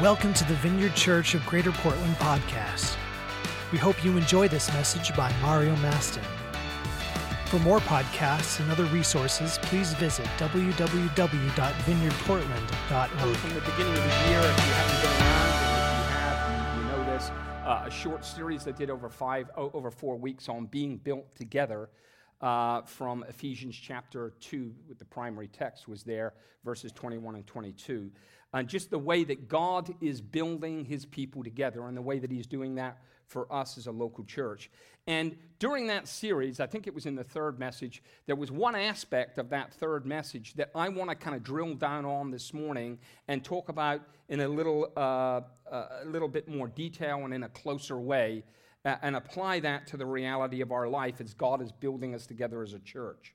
Welcome to the Vineyard Church of Greater Portland podcast. We hope you enjoy this message by Mario Mastin. For more podcasts and other resources, please visit www.vineyardportland.org. From the beginning of the year, if you haven't been around, if you have, you know this, uh, a short series that did over five, o- over four weeks on being built together. Uh, from Ephesians chapter 2, with the primary text was there, verses 21 and 22. And just the way that God is building his people together and the way that he's doing that for us as a local church. And during that series, I think it was in the third message, there was one aspect of that third message that I want to kind of drill down on this morning and talk about in a little, uh, a little bit more detail and in a closer way, uh, and apply that to the reality of our life as God is building us together as a church.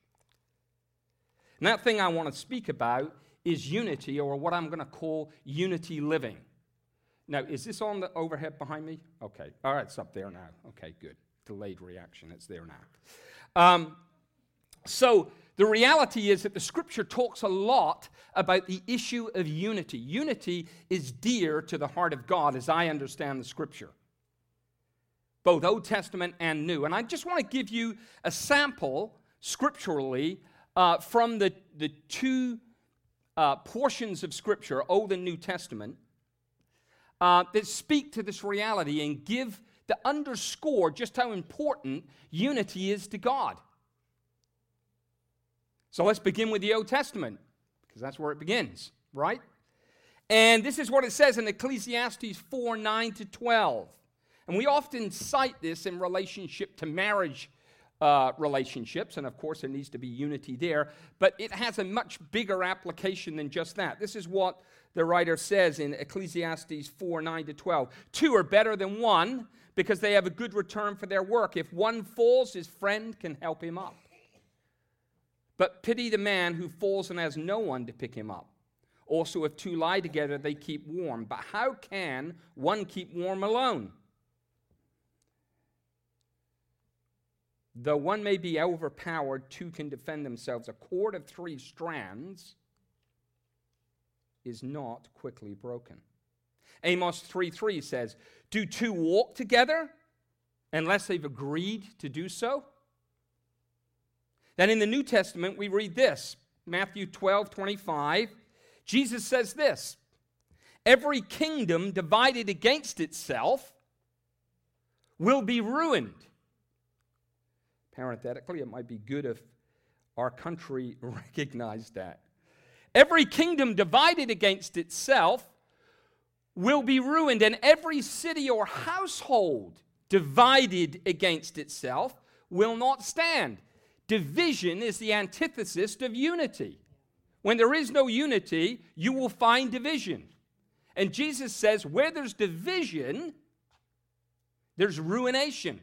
And that thing I want to speak about is unity, or what I'm going to call unity living. Now, is this on the overhead behind me? Okay. All right, it's up there now. Okay, good. Delayed reaction. It's there now. Um, so, the reality is that the scripture talks a lot about the issue of unity. Unity is dear to the heart of God, as I understand the scripture, both Old Testament and New. And I just want to give you a sample scripturally uh, from the, the two uh, portions of Scripture, Old and New Testament, uh, that speak to this reality and give the underscore just how important unity is to God. So let's begin with the Old Testament, because that's where it begins, right? And this is what it says in Ecclesiastes 4 9 to 12. And we often cite this in relationship to marriage uh, relationships, and of course, there needs to be unity there, but it has a much bigger application than just that. This is what the writer says in Ecclesiastes 4 9 to 12. Two are better than one because they have a good return for their work. If one falls, his friend can help him up. But pity the man who falls and has no one to pick him up. Also, if two lie together, they keep warm. But how can one keep warm alone? Though one may be overpowered, two can defend themselves. A cord of three strands is not quickly broken. Amos 3 3 says, Do two walk together unless they've agreed to do so? Then in the New Testament, we read this Matthew 12 25. Jesus says this Every kingdom divided against itself will be ruined Parenthetically, it might be good if our country recognized that. Every kingdom divided against itself will be ruined, and every city or household divided against itself will not stand. Division is the antithesis of unity. When there is no unity, you will find division. And Jesus says, where there's division, there's ruination.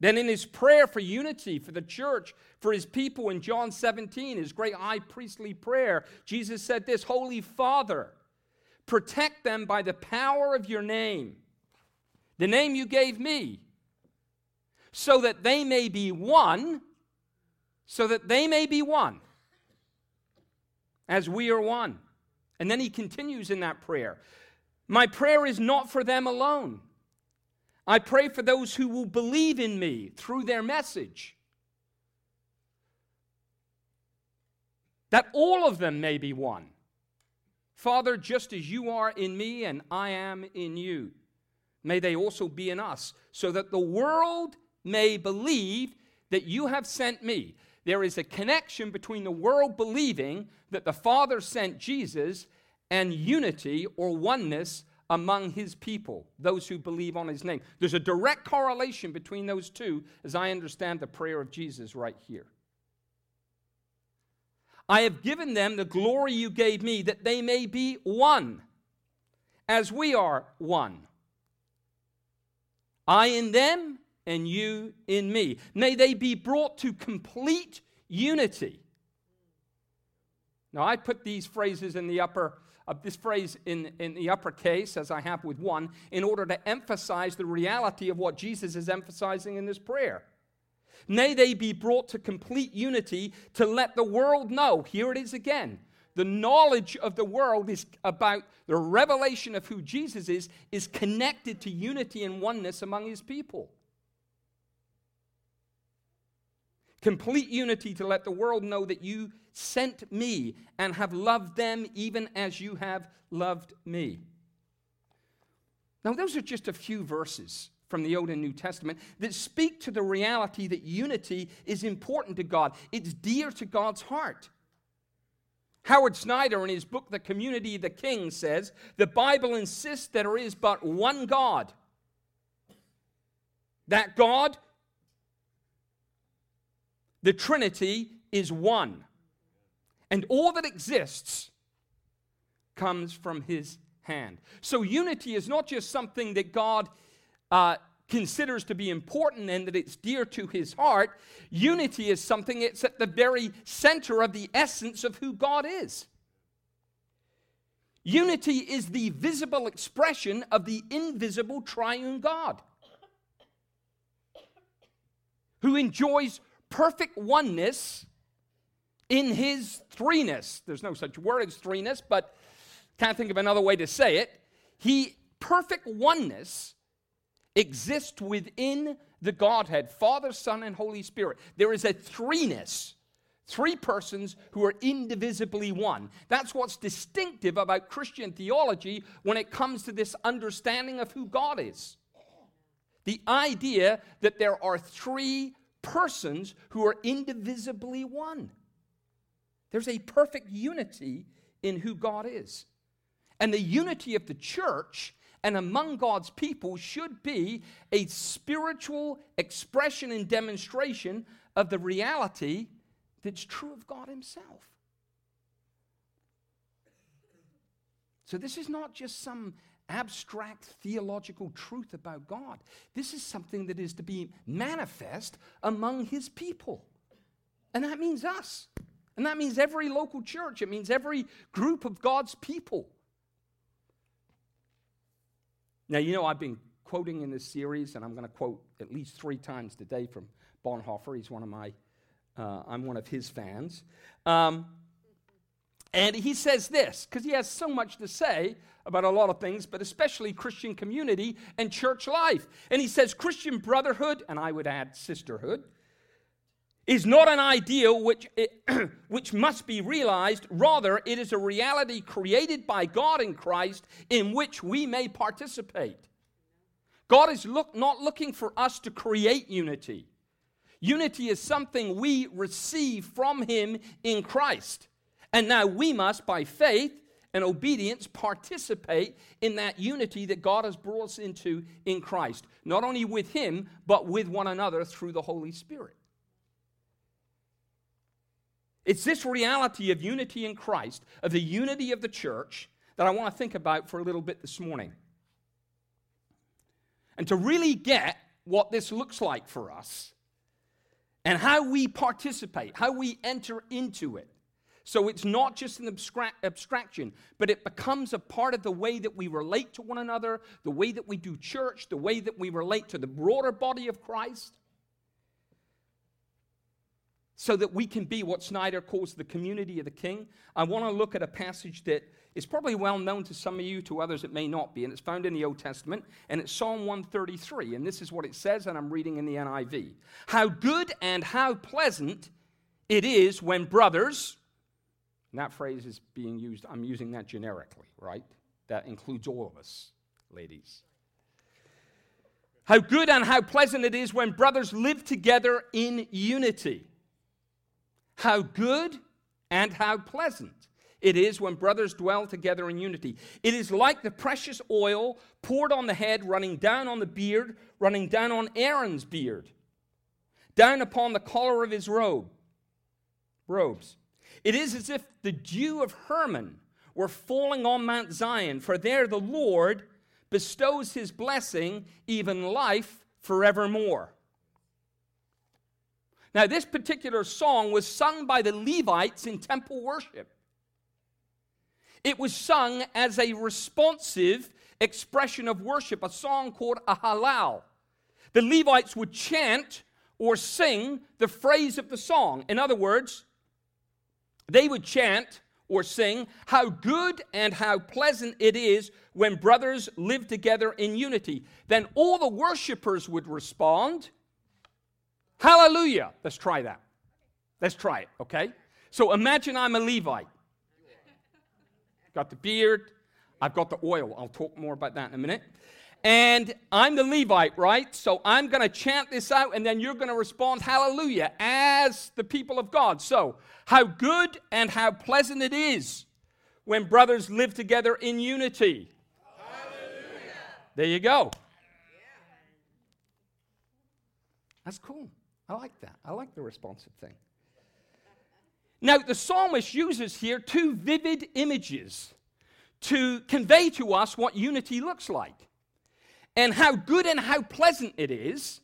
Then, in his prayer for unity for the church, for his people in John 17, his great high priestly prayer, Jesus said this Holy Father, protect them by the power of your name, the name you gave me, so that they may be one, so that they may be one, as we are one. And then he continues in that prayer My prayer is not for them alone I pray for those who will believe in me through their message. That all of them may be one. Father, just as you are in me and I am in you, may they also be in us, so that the world may believe that you have sent me. There is a connection between the world believing that the Father sent Jesus and unity or oneness among his people, those who believe on his name. There's a direct correlation between those two, as I understand the prayer of Jesus right here. I have given them the glory you gave me, that they may be one, as we are one. I in them, and you in me. May they be brought to complete unity. Now, I put these phrases in the upper uh, this phrase in, in the uppercase, as I have with one, in order to emphasize the reality of what Jesus is emphasizing in this prayer. May they be brought to complete unity to let the world know, here it is again, the knowledge of the world is about the revelation of who Jesus is, is connected to unity and oneness among his people. Complete unity to let the world know that you sent me and have loved them even as you have loved me. Now, those are just a few verses from the Old and New Testament that speak to the reality that unity is important to God. It's dear to God's heart. Howard Snyder, in his book, The Community of the King, says the Bible insists that there is but one God. That God, the Trinity, is one. And all that exists comes from his hand. So unity is not just something that God uh, considers to be important and that it's dear to his heart. Unity is something that's at the very center of the essence of who God is. Unity is the visible expression of the invisible triune God who enjoys perfect oneness in his threeness. There's no such word as threeness, but can't think of another way to say it. He perfect oneness exists within the Godhead, Father, Son, and Holy Spirit. There is a threeness. Three persons who are indivisibly one. That's what's distinctive about Christian theology when it comes to this understanding of who God is. The idea that there are three persons who are indivisibly one. There's a perfect unity in who God is. And the unity of the church and among God's people should be a spiritual expression and demonstration of the reality that's true of God Himself. So, this is not just some abstract theological truth about God. This is something that is to be manifest among His people. And that means us. And that means every local church. It means every group of God's people. Now, you know, I've been quoting in this series, and I'm going to quote at least three times today from Bonhoeffer. He's one of my, uh, I'm one of his fans. Um, and he says this, because he has so much to say about a lot of things, but especially Christian community and church life. And he says Christian brotherhood, and I would add sisterhood, is not an ideal which, it, which must be realized. Rather, it is a reality created by God in Christ in which we may participate. God is look, not looking for us to create unity. Unity is something we receive from Him in Christ. And now we must, by faith and obedience, participate in that unity that God has brought us into in Christ, not only with Him, but with one another through the Holy Spirit. It's this reality of unity in Christ, of the unity of the church, that I want to think about for a little bit this morning. And to really get what this looks like for us and how we participate, how we enter into it. So it's not just an abstract, abstraction, but it becomes a part of the way that we relate to one another, the way that we do church, the way that we relate to the broader body of Christ so that we can be what Snyder calls the community of the king. I want to look at a passage that is probably well known to some of you, to others it may not be, and it's found in the Old Testament, and it's Psalm 133. And this is what it says, and I'm reading in the NIV. How good and how pleasant it is when brothers, and that phrase is being used, I'm using that generically, right? That includes all of us, ladies. How good and how pleasant it is when brothers live together in unity. How good and how pleasant it is when brothers dwell together in unity. It is like the precious oil poured on the head, running down on the beard, running down on Aaron's beard, down upon the collar of his robe, robes. It is as if the dew of Hermon were falling on Mount Zion, for there the Lord bestows his blessing, even life forevermore. Now, this particular song was sung by the Levites in temple worship. It was sung as a responsive expression of worship, a song called a Hallel. The Levites would chant or sing the phrase of the song. In other words, they would chant or sing, How good and how pleasant it is when brothers live together in unity. Then all the worshipers would respond, Hallelujah. Let's try that. Let's try it, okay? So imagine I'm a Levite. Got the beard, I've got the oil. I'll talk more about that in a minute. And I'm the Levite, right? So I'm going to chant this out, and then you're going to respond, Hallelujah, as the people of God. So, how good and how pleasant it is when brothers live together in unity. Hallelujah. There you go. That's cool. I like that. I like the responsive thing. Now, the psalmist uses here two vivid images to convey to us what unity looks like and how good and how pleasant it is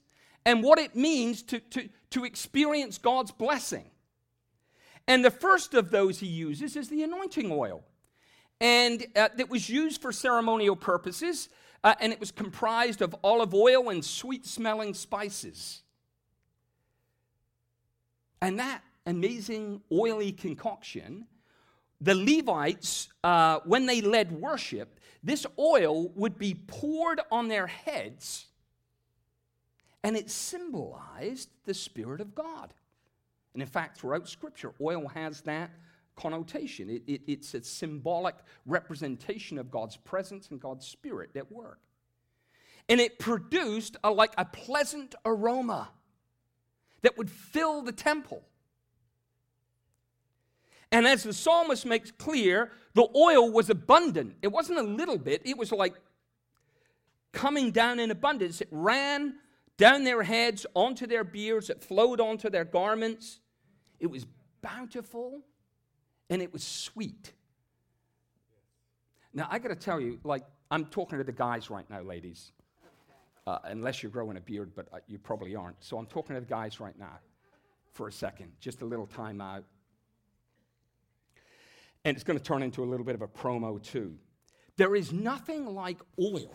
and what it means to, to, to experience God's blessing. And the first of those he uses is the anointing oil. And uh, that was used for ceremonial purposes, uh, and it was comprised of olive oil and sweet smelling spices. And that amazing oily concoction, the Levites, uh, when they led worship, this oil would be poured on their heads, and it symbolized the Spirit of God. And in fact, throughout Scripture, oil has that connotation. It, it, it's a symbolic representation of God's presence and God's Spirit at work. And it produced a, like a pleasant aroma that would fill the temple. And as the psalmist makes clear, the oil was abundant. It wasn't a little bit, it was like coming down in abundance. It ran down their heads, onto their beards, it flowed onto their garments. It was bountiful and it was sweet. Now, I got to tell you, like, I'm talking to the guys right now, ladies. Uh, unless you're growing a beard, but uh, you probably aren't. So I'm talking to the guys right now for a second, just a little time out. And it's going to turn into a little bit of a promo, too. There is nothing like oil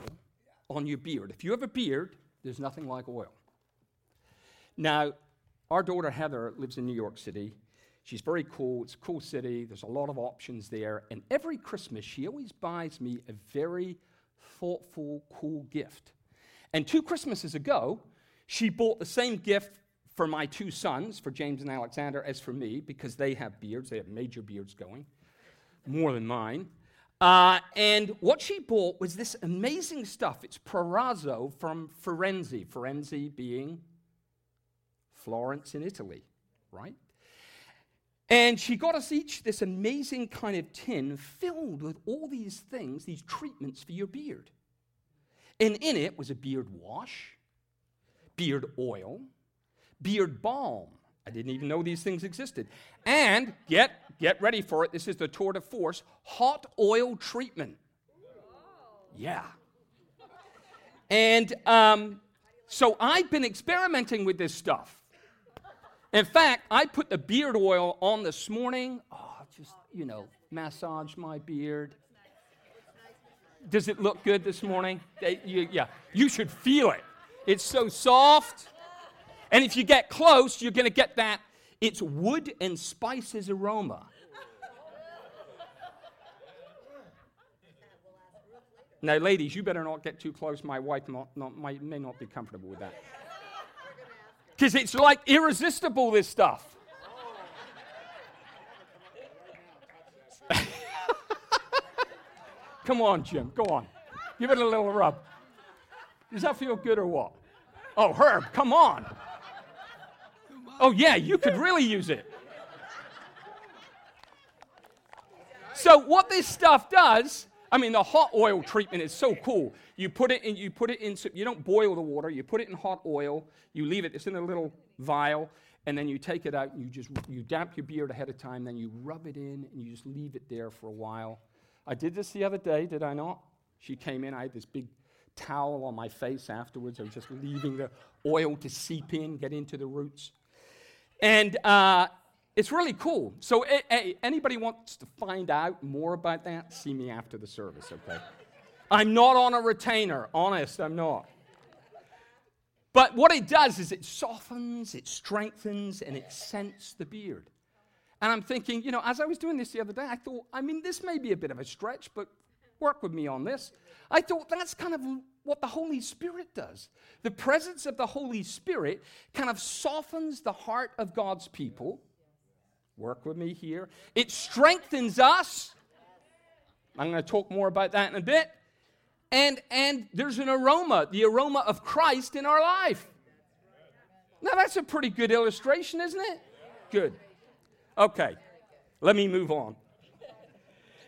on your beard. If you have a beard, there's nothing like oil. Now, our daughter Heather lives in New York City. She's very cool. It's a cool city. There's a lot of options there. And every Christmas, she always buys me a very thoughtful, cool gift. And two Christmases ago, she bought the same gift for my two sons, for James and Alexander, as for me, because they have beards. They have major beards going, more than mine. Uh, and what she bought was this amazing stuff. It's Proraso from Firenze, Firenze being Florence in Italy, right? And she got us each this amazing kind of tin filled with all these things, these treatments for your beard. And in it was a beard wash, beard oil, beard balm. I didn't even know these things existed. And get, get ready for it. This is the tour de force hot oil treatment. Yeah. And um, so I've been experimenting with this stuff. In fact, I put the beard oil on this morning. Oh, just, you know, massage my beard. Does it look good this morning? Yeah, you should feel it. It's so soft. And if you get close, you're going to get that it's wood and spices aroma. Now, ladies, you better not get too close. My wife not, not, might, may not be comfortable with that. Because it's like irresistible, this stuff. Come on, Jim, go on. Give it a little rub. Does that feel good or what? Oh, Herb, come on. Oh, yeah, you could really use it. So, what this stuff does I mean, the hot oil treatment is so cool. You put it in, you put it in, you don't boil the water, you put it in hot oil, you leave it, it's in a little vial, and then you take it out and you just, you damp your beard ahead of time, then you rub it in and you just leave it there for a while. I did this the other day, did I not? She came in, I had this big towel on my face afterwards. I was just leaving the oil to seep in, get into the roots. And uh, it's really cool. So, anybody wants to find out more about that, see me after the service, okay? I'm not on a retainer, honest, I'm not. But what it does is it softens, it strengthens, and it scents the beard. And I'm thinking, you know, as I was doing this the other day, I thought, I mean, this may be a bit of a stretch, but work with me on this. I thought that's kind of what the Holy Spirit does. The presence of the Holy Spirit kind of softens the heart of God's people. Work with me here. It strengthens us. I'm going to talk more about that in a bit. And, and there's an aroma, the aroma of Christ in our life. Now, that's a pretty good illustration, isn't it? Good. Okay, let me move on.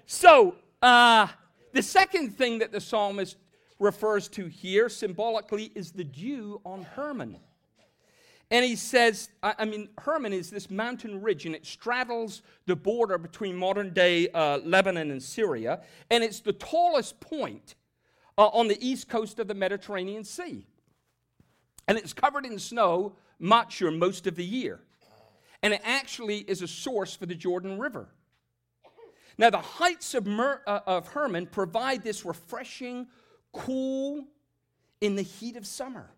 So, uh, the second thing that the psalmist refers to here symbolically is the dew on Hermon. And he says, I mean, Hermon is this mountain ridge, and it straddles the border between modern day uh, Lebanon and Syria, and it's the tallest point uh, on the east coast of the Mediterranean Sea. And it's covered in snow much or most of the year and it actually is a source for the Jordan River. Now, the heights of, Mer, uh, of Hermon provide this refreshing, cool in the heat of summer.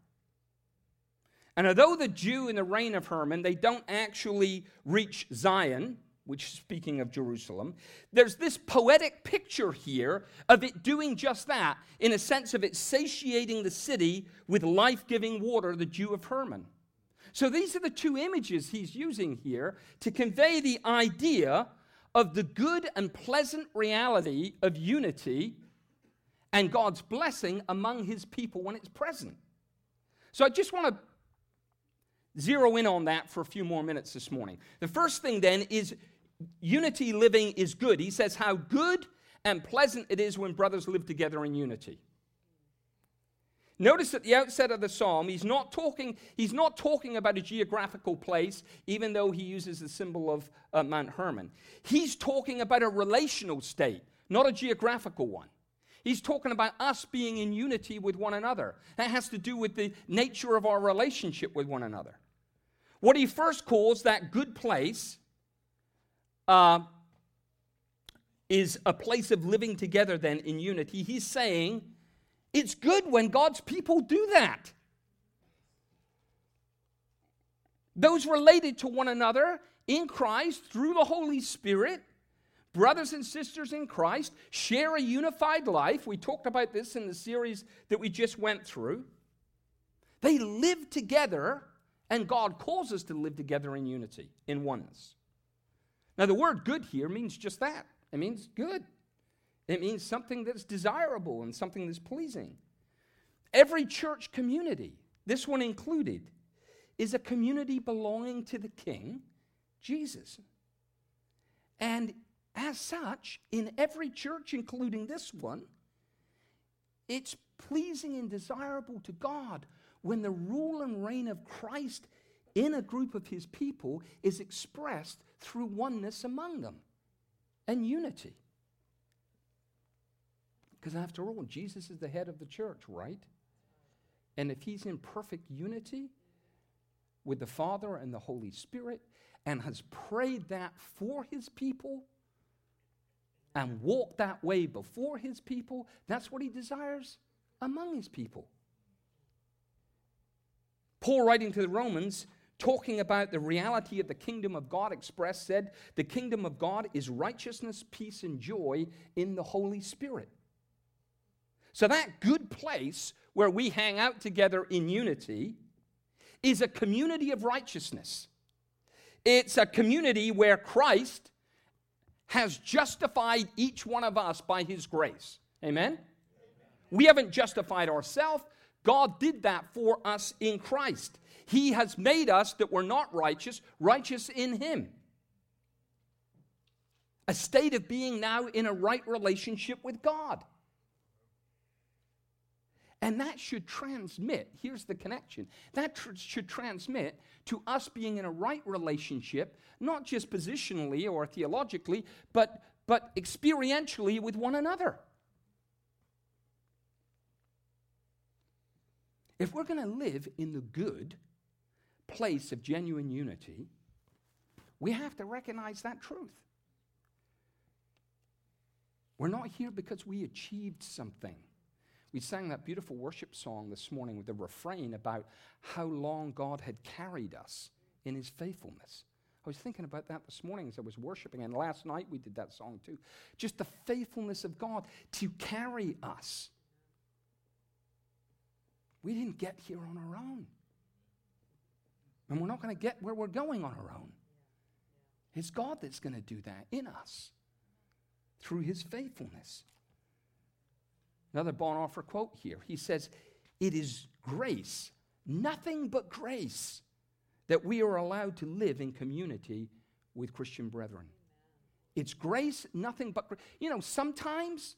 And although the dew and the rain of Hermon, they don't actually reach Zion, which speaking of Jerusalem, there's this poetic picture here of it doing just that, in a sense of it satiating the city with life giving water, the dew of Hermon. So these are the two images he's using here to convey the idea of the good and pleasant reality of unity and God's blessing among his people when it's present. So I just want to zero in on that for a few more minutes this morning. The first thing then is unity living is good. He says how good and pleasant it is when brothers live together in unity. Notice at the outset of the psalm, he's not talking, he's not talking about a geographical place, even though he uses the symbol of uh, Mount Hermon. He's talking about a relational state, not a geographical one. He's talking about us being in unity with one another. That has to do with the nature of our relationship with one another. What he first calls that good place uh, is a place of living together, then in unity. He's saying, it's good when God's people do that. Those related to one another in Christ through the Holy Spirit, brothers and sisters in Christ, share a unified life. We talked about this in the series that we just went through. They live together, and God calls us to live together in unity, in oneness. Now, the word good here means just that it means good. It means something that's desirable and something that's pleasing. Every church community, this one included, is a community belonging to the King, Jesus. And as such, in every church, including this one, it's pleasing and desirable to God when the rule and reign of Christ in a group of his people is expressed through oneness among them and unity. Because after all, Jesus is the head of the church, right? And if he's in perfect unity with the Father and the Holy Spirit and has prayed that for his people and walk that way before his people, that's what he desires among his people. Paul, writing to the Romans, talking about the reality of the kingdom of God expressed, said, The kingdom of God is righteousness, peace, and joy in the Holy Spirit. So, that good place where we hang out together in unity is a community of righteousness. It's a community where Christ has justified each one of us by his grace. Amen? We haven't justified ourselves. God did that for us in Christ. He has made us that we're not righteous, righteous in him. A state of being now in a right relationship with God. And that should transmit, here's the connection, that tr- should transmit to us being in a right relationship, not just positionally or theologically, but, but experientially with one another. If we're going to live in the good place of genuine unity, we have to recognize that truth. We're not here because we achieved something. We sang that beautiful worship song this morning with the refrain about how long God had carried us in his faithfulness. I was thinking about that this morning as I was worshiping, and last night we did that song too. Just the faithfulness of God to carry us. We didn't get here on our own. And we're not going to get where we're going on our own. It's God that's going to do that in us through his faithfulness. Another Bonhoeffer quote here. He says, It is grace, nothing but grace, that we are allowed to live in community with Christian brethren. It's grace, nothing but grace. You know, sometimes,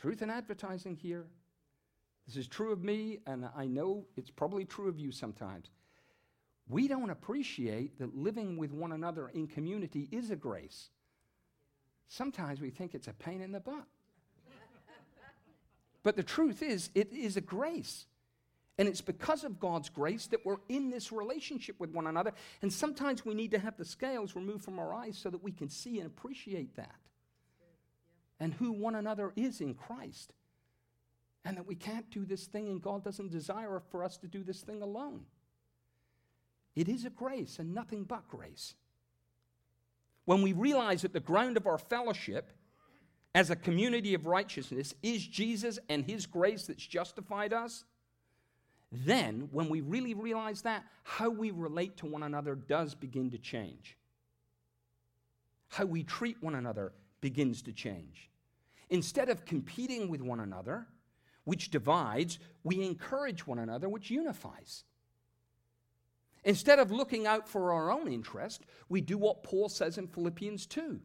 truth in advertising here, this is true of me, and I know it's probably true of you sometimes. We don't appreciate that living with one another in community is a grace. Sometimes we think it's a pain in the butt. But the truth is, it is a grace. And it's because of God's grace that we're in this relationship with one another. And sometimes we need to have the scales removed from our eyes so that we can see and appreciate that. And who one another is in Christ. And that we can't do this thing, and God doesn't desire for us to do this thing alone. It is a grace and nothing but grace. When we realize that the ground of our fellowship as a community of righteousness is Jesus and His grace that's justified us, then when we really realize that, how we relate to one another does begin to change. How we treat one another begins to change. Instead of competing with one another, which divides, we encourage one another, which unifies. Instead of looking out for our own interest, we do what Paul says in Philippians 2,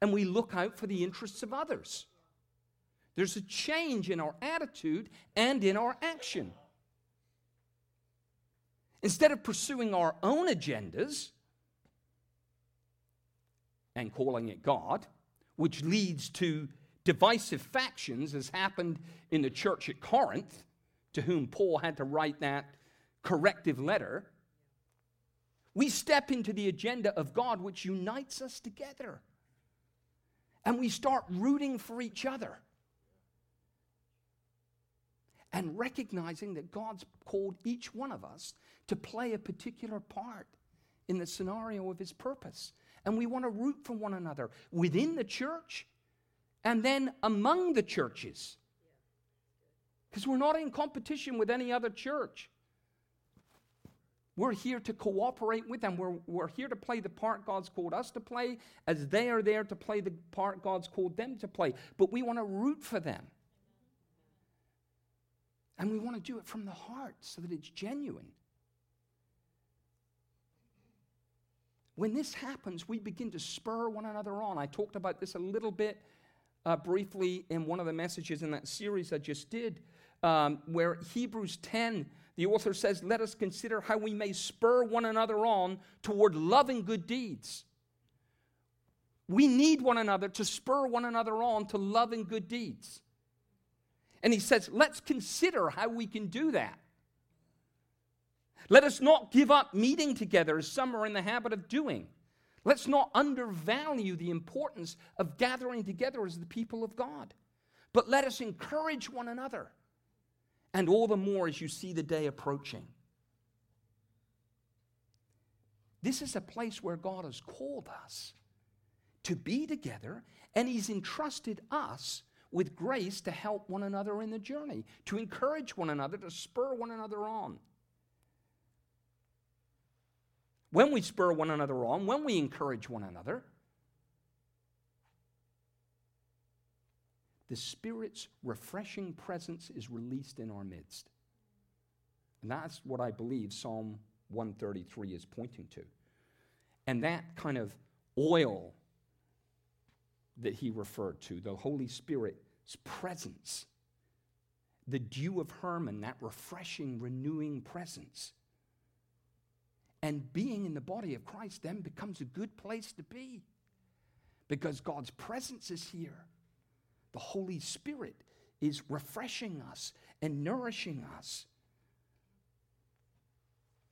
and we look out for the interests of others. There's a change in our attitude and in our action. Instead of pursuing our own agendas and calling it God, which leads to divisive factions, as happened in the church at Corinth, to whom Paul had to write that corrective letter, we step into the agenda of God, which unites us together. And we start rooting for each other. And recognizing that God's called each one of us to play a particular part in the scenario of His purpose. And we want to root for one another within the church and then among the churches. Because we're not in competition with any other church. We're here to cooperate with them. We're, we're here to play the part God's called us to play, as they are there to play the part God's called them to play. But we want to root for them. And we want to do it from the heart so that it's genuine. When this happens, we begin to spur one another on. I talked about this a little bit uh, briefly in one of the messages in that series I just did, um, where Hebrews 10 the author says, Let us consider how we may spur one another on toward loving good deeds. We need one another to spur one another on to loving good deeds. And he says, Let's consider how we can do that. Let us not give up meeting together as some are in the habit of doing. Let's not undervalue the importance of gathering together as the people of God. But let us encourage one another and all the more as you see the day approaching. This is a place where God has called us to be together, and He's entrusted us with grace to help one another in the journey, to encourage one another, to spur one another on. When we spur one another on, when we encourage one another, the Spirit's refreshing presence is released in our midst. And that's what I believe Psalm 133 is pointing to. And that kind of oil that he referred to, the Holy Spirit's presence, the dew of Hermon, that refreshing, renewing presence. And being in the body of Christ then becomes a good place to be because God's presence is here. The Holy Spirit is refreshing us and nourishing us.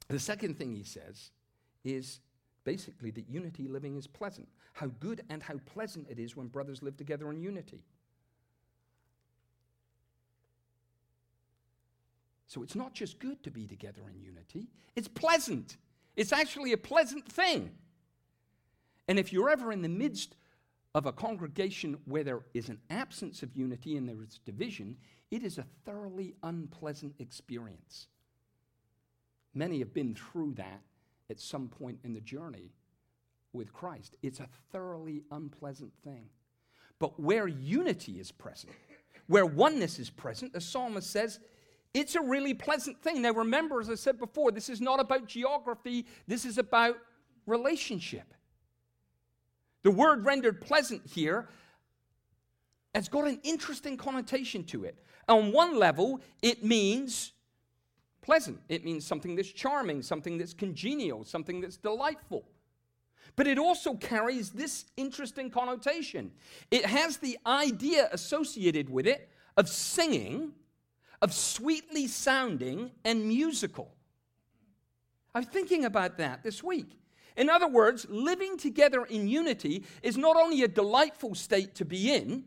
The second thing he says is basically that unity living is pleasant. How good and how pleasant it is when brothers live together in unity. So it's not just good to be together in unity, it's pleasant. It's actually a pleasant thing. And if you're ever in the midst of a congregation where there is an absence of unity and there is division, it is a thoroughly unpleasant experience. Many have been through that at some point in the journey with Christ. It's a thoroughly unpleasant thing. But where unity is present, where oneness is present, the psalmist says, it's a really pleasant thing. Now, remember, as I said before, this is not about geography, this is about relationship. The word rendered pleasant here has got an interesting connotation to it. On one level, it means pleasant, it means something that's charming, something that's congenial, something that's delightful. But it also carries this interesting connotation. It has the idea associated with it of singing, of sweetly sounding, and musical. I was thinking about that this week. In other words, living together in unity is not only a delightful state to be in,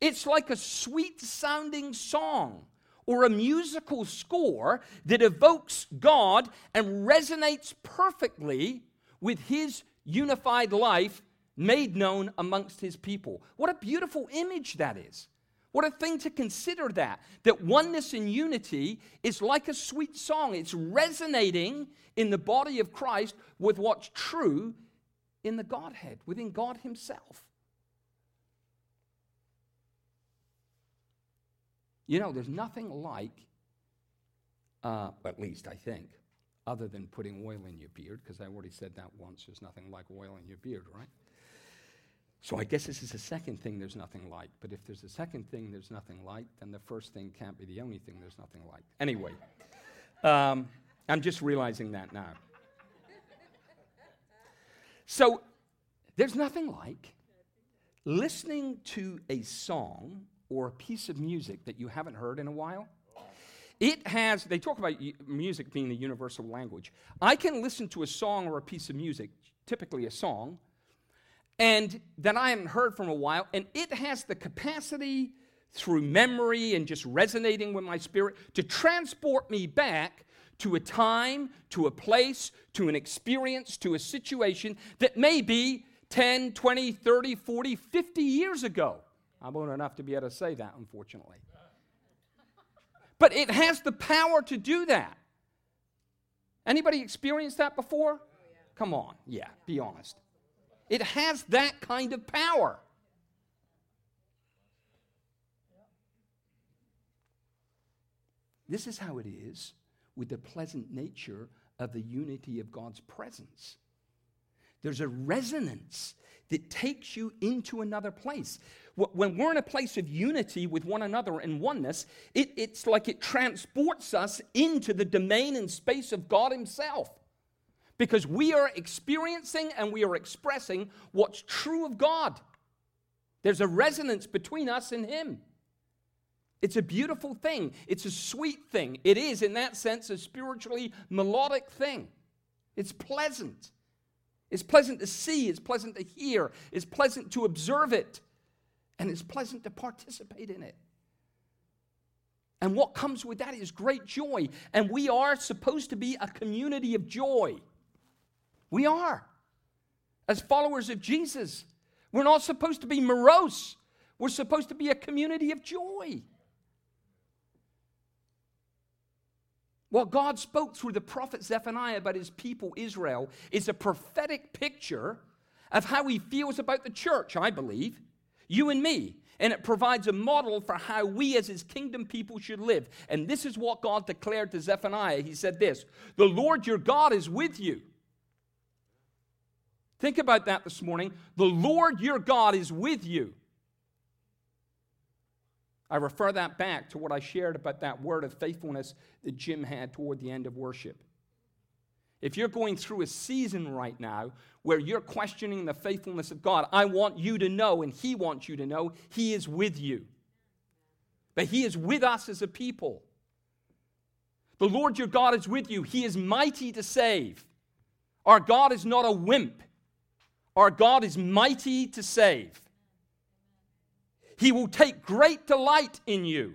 it's like a sweet sounding song or a musical score that evokes God and resonates perfectly with His unified life made known amongst His people. What a beautiful image that is. What a thing to consider that. That oneness and unity is like a sweet song. It's resonating in the body of Christ with what's true in the Godhead, within God Himself. You know, there's nothing like, uh, at least I think, other than putting oil in your beard, because I already said that once, there's nothing like oil in your beard, right? So I guess this is the second thing there's nothing like. But if there's a second thing there's nothing like, then the first thing can't be the only thing there's nothing like. Anyway, um, I'm just realizing that now. So there's nothing like listening to a song or a piece of music that you haven't heard in a while. It has, they talk about music being the universal language. I can listen to a song or a piece of music, typically a song, and that I haven't heard from a while, and it has the capacity through memory and just resonating with my spirit to transport me back to a time, to a place, to an experience, to a situation that may be 10, 20, 30, 40, 50 years ago. I'm old enough to be able to say that, unfortunately. But it has the power to do that. Anybody experienced that before? Oh, Come on, yeah, be honest. It has that kind of power. This is how it is with the pleasant nature of the unity of God's presence. There's a resonance that takes you into another place. When we're in a place of unity with one another and oneness, it, it's like it transports us into the domain and space of God Himself because we are experiencing and we are expressing what's true of God. There's a resonance between us and Him. It's a beautiful thing. It's a sweet thing. It is, in that sense, a spiritually melodic thing. It's pleasant. It's pleasant to see. It's pleasant to hear. It's pleasant to observe it. And it's pleasant to participate in it. And what comes with that is great joy. And we are supposed to be a community of joy. We are. As followers of Jesus, we're not supposed to be morose. We're supposed to be a community of joy. What God spoke through the prophet Zephaniah about his people Israel is a prophetic picture of how he feels about the church, I believe, you and me. And it provides a model for how we as his kingdom people should live. And this is what God declared to Zephaniah. He said this The Lord your God is with you Think about that this morning. The Lord your God is with you. I refer that back to what I shared about that word of faithfulness that Jim had toward the end of worship. If you're going through a season right now where you're questioning the faithfulness of God, I want you to know, and He wants you to know, He is with you. But He is with us as a people. The Lord your God is with you. He is mighty to save. Our God is not a wimp. Our God is mighty to save. He will take great delight in you.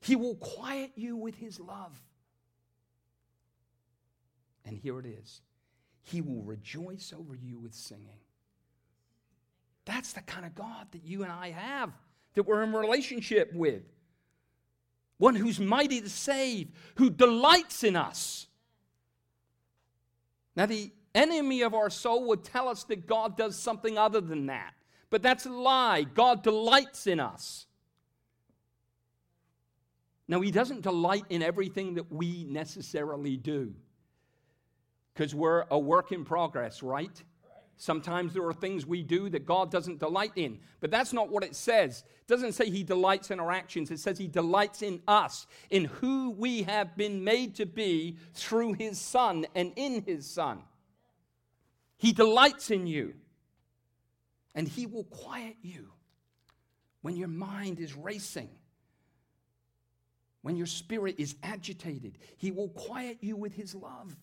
He will quiet you with his love. And here it is He will rejoice over you with singing. That's the kind of God that you and I have, that we're in relationship with. One who's mighty to save, who delights in us. Now, the enemy of our soul would tell us that God does something other than that. But that's a lie. God delights in us. Now, He doesn't delight in everything that we necessarily do because we're a work in progress, right? Sometimes there are things we do that God doesn't delight in, but that's not what it says. It doesn't say He delights in our actions, it says He delights in us, in who we have been made to be through His Son and in His Son. He delights in you, and He will quiet you when your mind is racing when your spirit is agitated, He will quiet you with His love,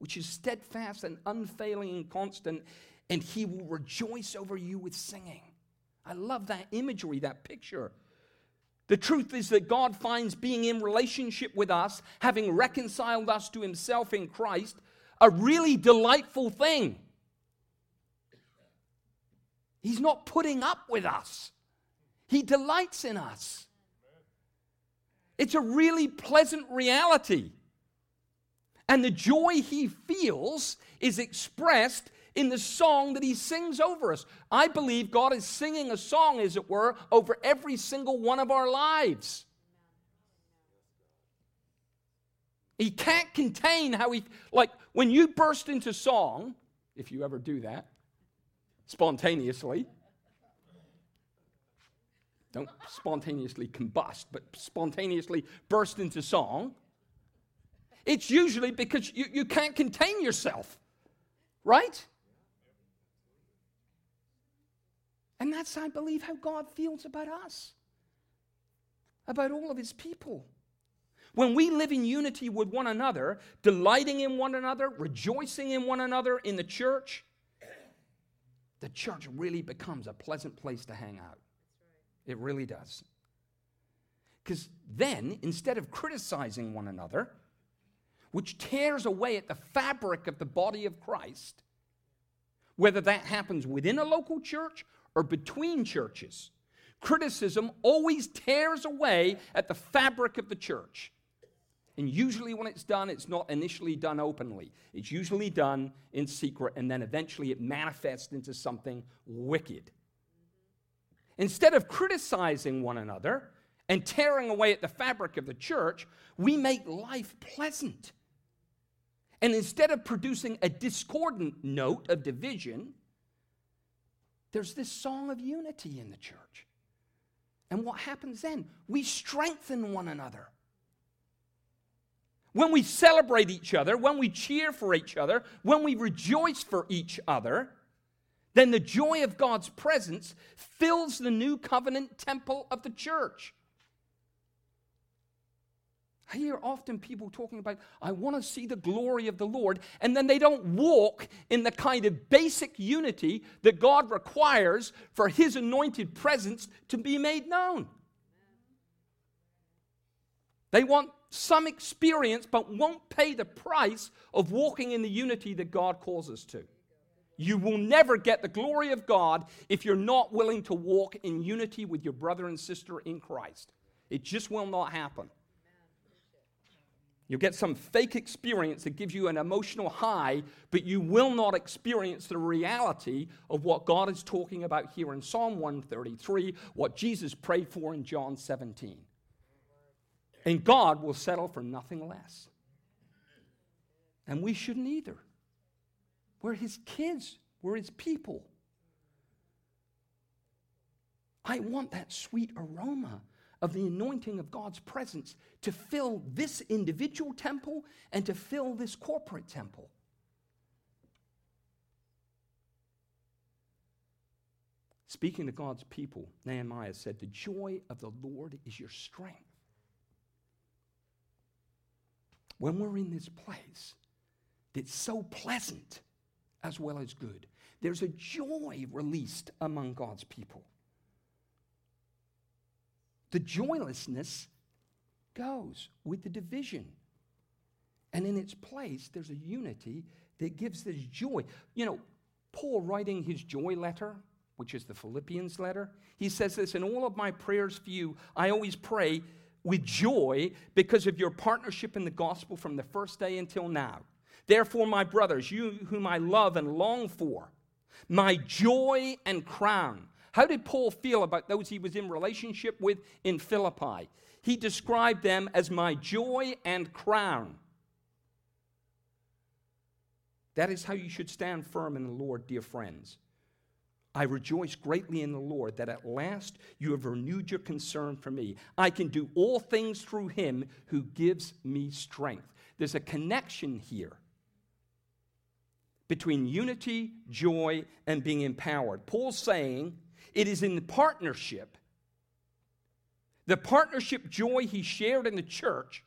which is steadfast and unfailing and constant, and He will rejoice over you with singing. I love that imagery, that picture. The truth is that God finds being in relationship with us, having reconciled us to Himself in Christ, a really delightful thing. He's not putting up with us, He delights in us. It's a really pleasant reality. And the joy he feels is expressed in the song that he sings over us. I believe God is singing a song, as it were, over every single one of our lives. He can't contain how he, like, when you burst into song, if you ever do that, spontaneously, don't spontaneously combust, but spontaneously burst into song, it's usually because you, you can't contain yourself, right? And that's, I believe, how God feels about us, about all of his people. When we live in unity with one another, delighting in one another, rejoicing in one another in the church, the church really becomes a pleasant place to hang out. It really does. Because then, instead of criticizing one another, which tears away at the fabric of the body of Christ, whether that happens within a local church or between churches, criticism always tears away at the fabric of the church. And usually, when it's done, it's not initially done openly. It's usually done in secret, and then eventually it manifests into something wicked. Instead of criticizing one another and tearing away at the fabric of the church, we make life pleasant. And instead of producing a discordant note of division, there's this song of unity in the church. And what happens then? We strengthen one another. When we celebrate each other, when we cheer for each other, when we rejoice for each other, then the joy of God's presence fills the new covenant temple of the church. I hear often people talking about, I want to see the glory of the Lord, and then they don't walk in the kind of basic unity that God requires for His anointed presence to be made known. They want some experience, but won't pay the price of walking in the unity that God calls us to. You will never get the glory of God if you're not willing to walk in unity with your brother and sister in Christ. It just will not happen. You'll get some fake experience that gives you an emotional high, but you will not experience the reality of what God is talking about here in Psalm 133, what Jesus prayed for in John 17. And God will settle for nothing less. And we shouldn't either. We're his kids, we're his people. I want that sweet aroma of the anointing of God's presence to fill this individual temple and to fill this corporate temple. Speaking to God's people, Nehemiah said, The joy of the Lord is your strength. When we're in this place that's so pleasant, as well as good. There's a joy released among God's people. The joylessness goes with the division. And in its place, there's a unity that gives this joy. You know, Paul writing his joy letter, which is the Philippians letter, he says this In all of my prayers for you, I always pray with joy because of your partnership in the gospel from the first day until now. Therefore, my brothers, you whom I love and long for, my joy and crown. How did Paul feel about those he was in relationship with in Philippi? He described them as my joy and crown. That is how you should stand firm in the Lord, dear friends. I rejoice greatly in the Lord that at last you have renewed your concern for me. I can do all things through him who gives me strength. There's a connection here between unity, joy, and being empowered. Paul's saying it is in the partnership, the partnership joy he shared in the church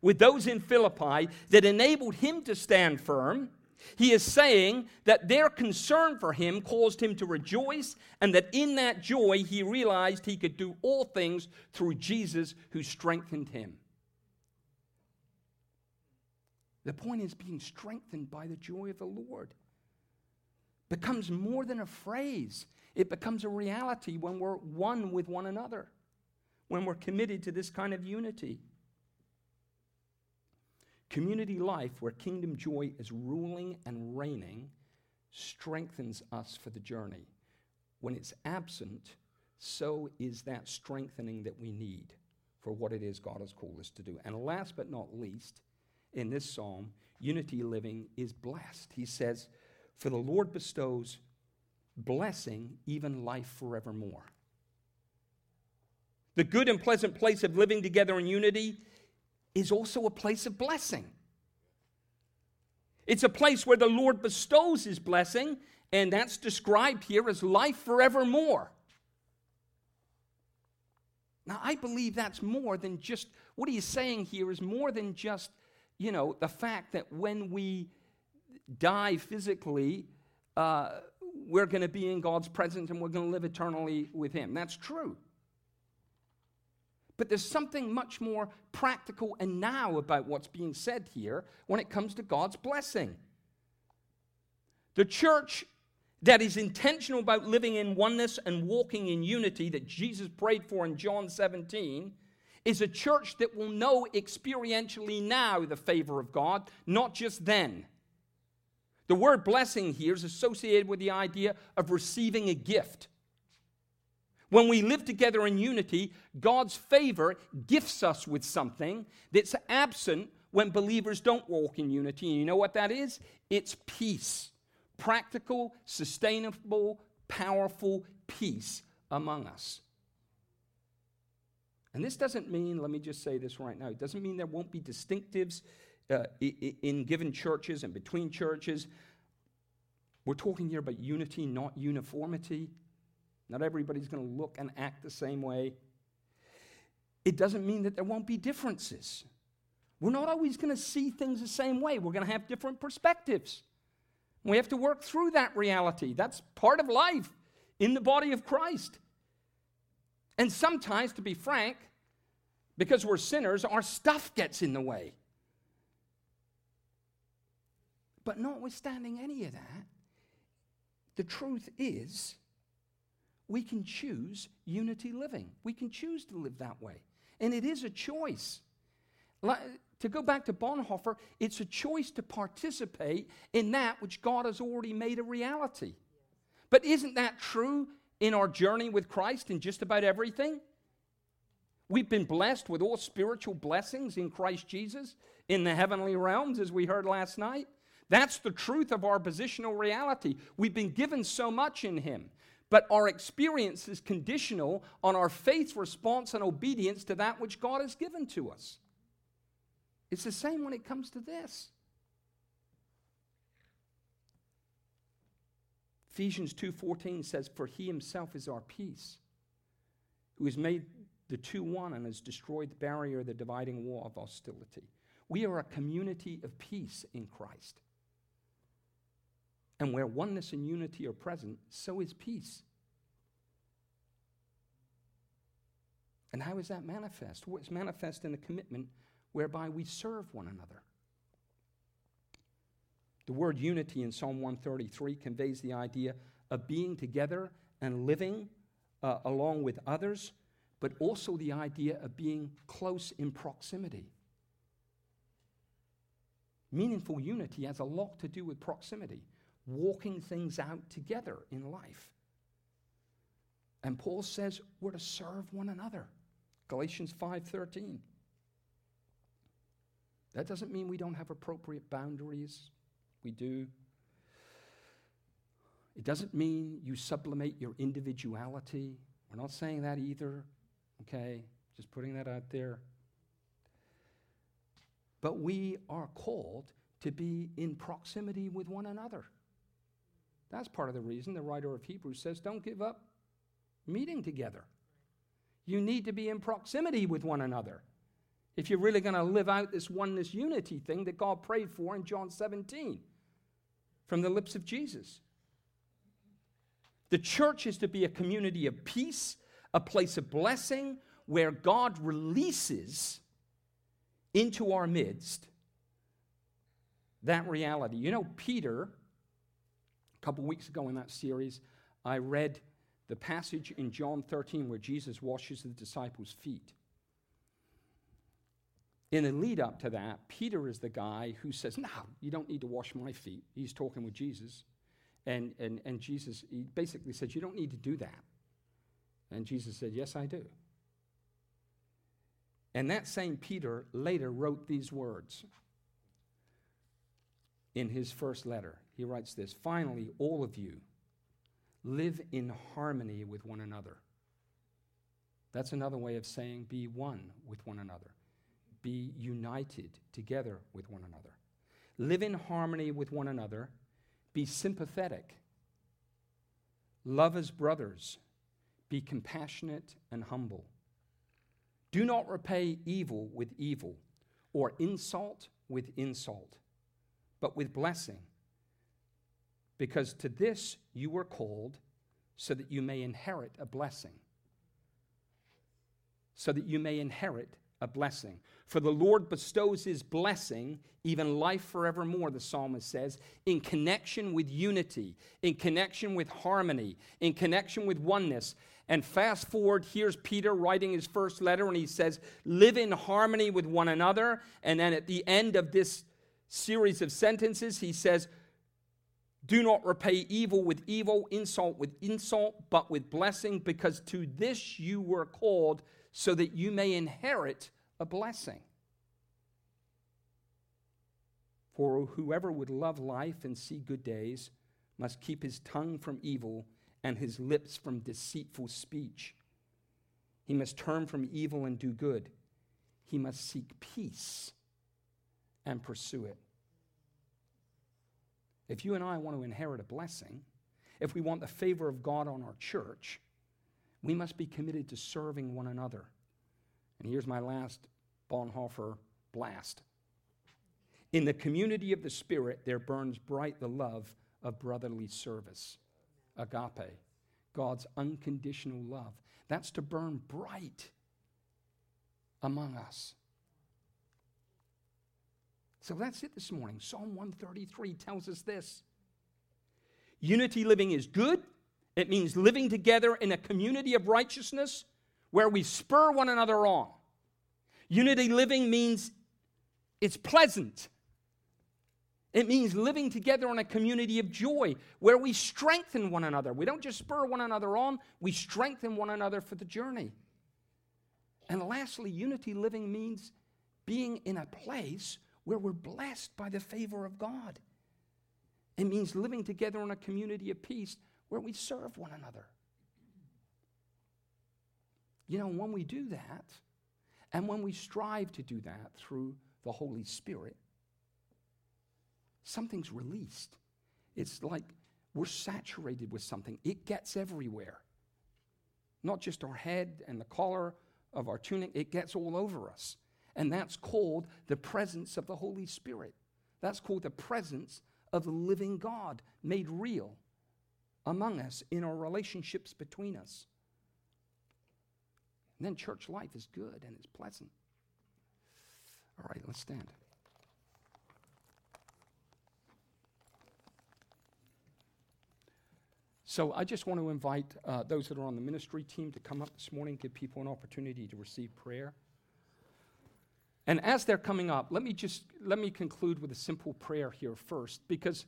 with those in Philippi that enabled him to stand firm he is saying that their concern for him caused him to rejoice, and that in that joy he realized he could do all things through Jesus who strengthened him. The point is being strengthened by the joy of the Lord becomes more than a phrase. It becomes a reality when we're one with one another, when we're committed to this kind of unity. Community life where kingdom joy is ruling and reigning strengthens us for the journey. When it's absent, so is that strengthening that we need for what it is God has called us to do. And last but not least, in this psalm, unity living is blessed. He says, For the Lord bestows blessing, even life forevermore. The good and pleasant place of living together in unity is also a place of blessing. It's a place where the Lord bestows his blessing, and that's described here as life forevermore. Now, I believe that's more than just what he's saying here is more than just, you know, the fact that when we die physically, uh, we're going to be in God's presence and we're going to live eternally with him. That's true. But there's something much more practical and now about what's being said here when it comes to God's blessing. The church that is intentional about living in oneness and walking in unity that Jesus prayed for in John 17 is a church that will know experientially now the favor of God, not just then. The word blessing here is associated with the idea of receiving a gift. When we live together in unity, God's favor gifts us with something that's absent when believers don't walk in unity. And you know what that is? It's peace. Practical, sustainable, powerful peace among us. And this doesn't mean, let me just say this right now, it doesn't mean there won't be distinctives uh, in given churches and between churches. We're talking here about unity, not uniformity. Not everybody's going to look and act the same way. It doesn't mean that there won't be differences. We're not always going to see things the same way. We're going to have different perspectives. We have to work through that reality. That's part of life in the body of Christ. And sometimes, to be frank, because we're sinners, our stuff gets in the way. But notwithstanding any of that, the truth is we can choose unity living. We can choose to live that way. And it is a choice. To go back to Bonhoeffer, it's a choice to participate in that which God has already made a reality. But isn't that true in our journey with Christ in just about everything? We've been blessed with all spiritual blessings in Christ Jesus in the heavenly realms, as we heard last night. That's the truth of our positional reality. We've been given so much in Him. But our experience is conditional on our faith response and obedience to that which God has given to us. It's the same when it comes to this. Ephesians 2:14 says for he himself is our peace who has made the two one and has destroyed the barrier the dividing wall of hostility. We are a community of peace in Christ. And where oneness and unity are present, so is peace. And how is that manifest? Well, it's manifest in a commitment whereby we serve one another. The word unity in Psalm 133 conveys the idea of being together and living uh, along with others, but also the idea of being close in proximity. Meaningful unity has a lot to do with proximity, walking things out together in life. And Paul says we're to serve one another. Galatians 5:13. That doesn't mean we don't have appropriate boundaries. We do. It doesn't mean you sublimate your individuality. We're not saying that either. Okay? Just putting that out there. But we are called to be in proximity with one another. That's part of the reason the writer of Hebrews says, don't give up meeting together. You need to be in proximity with one another if you're really going to live out this oneness unity thing that God prayed for in John 17 from the lips of Jesus. The church is to be a community of peace, a place of blessing where God releases into our midst that reality. You know, Peter, a couple weeks ago in that series, I read the passage in John 13 where Jesus washes the disciples' feet. In the lead up to that, Peter is the guy who says, No, you don't need to wash my feet. He's talking with Jesus. And, and, and Jesus he basically said, You don't need to do that. And Jesus said, Yes, I do. And that same Peter later wrote these words in his first letter. He writes this Finally, all of you live in harmony with one another. That's another way of saying be one with one another be united together with one another. Live in harmony with one another. Be sympathetic. Love as brothers. Be compassionate and humble. Do not repay evil with evil or insult with insult, but with blessing. Because to this you were called so that you may inherit a blessing. So that you may inherit a blessing. For the Lord bestows his blessing, even life forevermore, the psalmist says, in connection with unity, in connection with harmony, in connection with oneness. And fast forward, here's Peter writing his first letter, and he says, Live in harmony with one another. And then at the end of this series of sentences, he says, Do not repay evil with evil, insult with insult, but with blessing, because to this you were called so that you may inherit a blessing. For whoever would love life and see good days must keep his tongue from evil and his lips from deceitful speech. He must turn from evil and do good. He must seek peace and pursue it. If you and I want to inherit a blessing, if we want the favor of God on our church, we must be committed to serving one another. And here's my last Bonhoeffer blast. In the community of the Spirit, there burns bright the love of brotherly service, agape, God's unconditional love. That's to burn bright among us. So that's it this morning. Psalm 133 tells us this Unity living is good it means living together in a community of righteousness where we spur one another on. Unity living means it's pleasant. It means living together in a community of joy where we strengthen one another. We don't just spur one another on, we strengthen one another for the journey. And lastly, unity living means being in a place where we're blessed by the favor of God. It means living together in a community of peace where we serve one another. You know, when we do that, and when we strive to do that through the Holy Spirit, something's released. It's like we're saturated with something, it gets everywhere. Not just our head and the collar of our tunic, it gets all over us. And that's called the presence of the Holy Spirit. That's called the presence of the living God made real among us in our relationships between us. And then church life is good and it's pleasant. All right, let's stand. So I just want to invite uh, those that are on the ministry team to come up this morning, give people an opportunity to receive prayer. And as they're coming up, let me just let me conclude with a simple prayer here first, because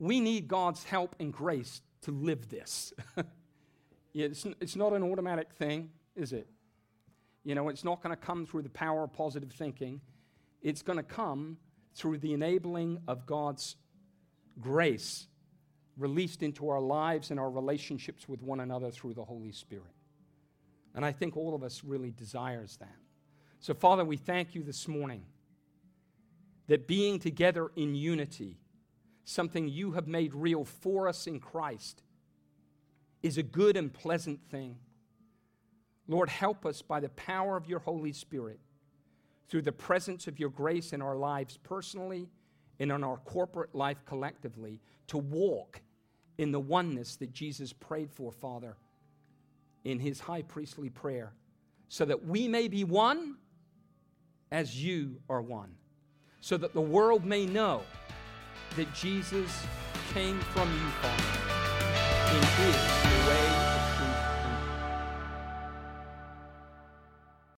we need God's help and grace to live this. it's, it's not an automatic thing, is it? You know, it's not going to come through the power of positive thinking. It's going to come through the enabling of God's grace released into our lives and our relationships with one another through the Holy Spirit. And I think all of us really desires that. So Father, we thank you this morning that being together in unity, something you have made real for us in Christ, is a good and pleasant thing. Lord, help us by the power of your Holy Spirit through the presence of your grace in our lives personally and in our corporate life collectively to walk in the oneness that Jesus prayed for, Father, in his high priestly prayer, so that we may be one as you are one, so that the world may know that Jesus came from you, Father, in his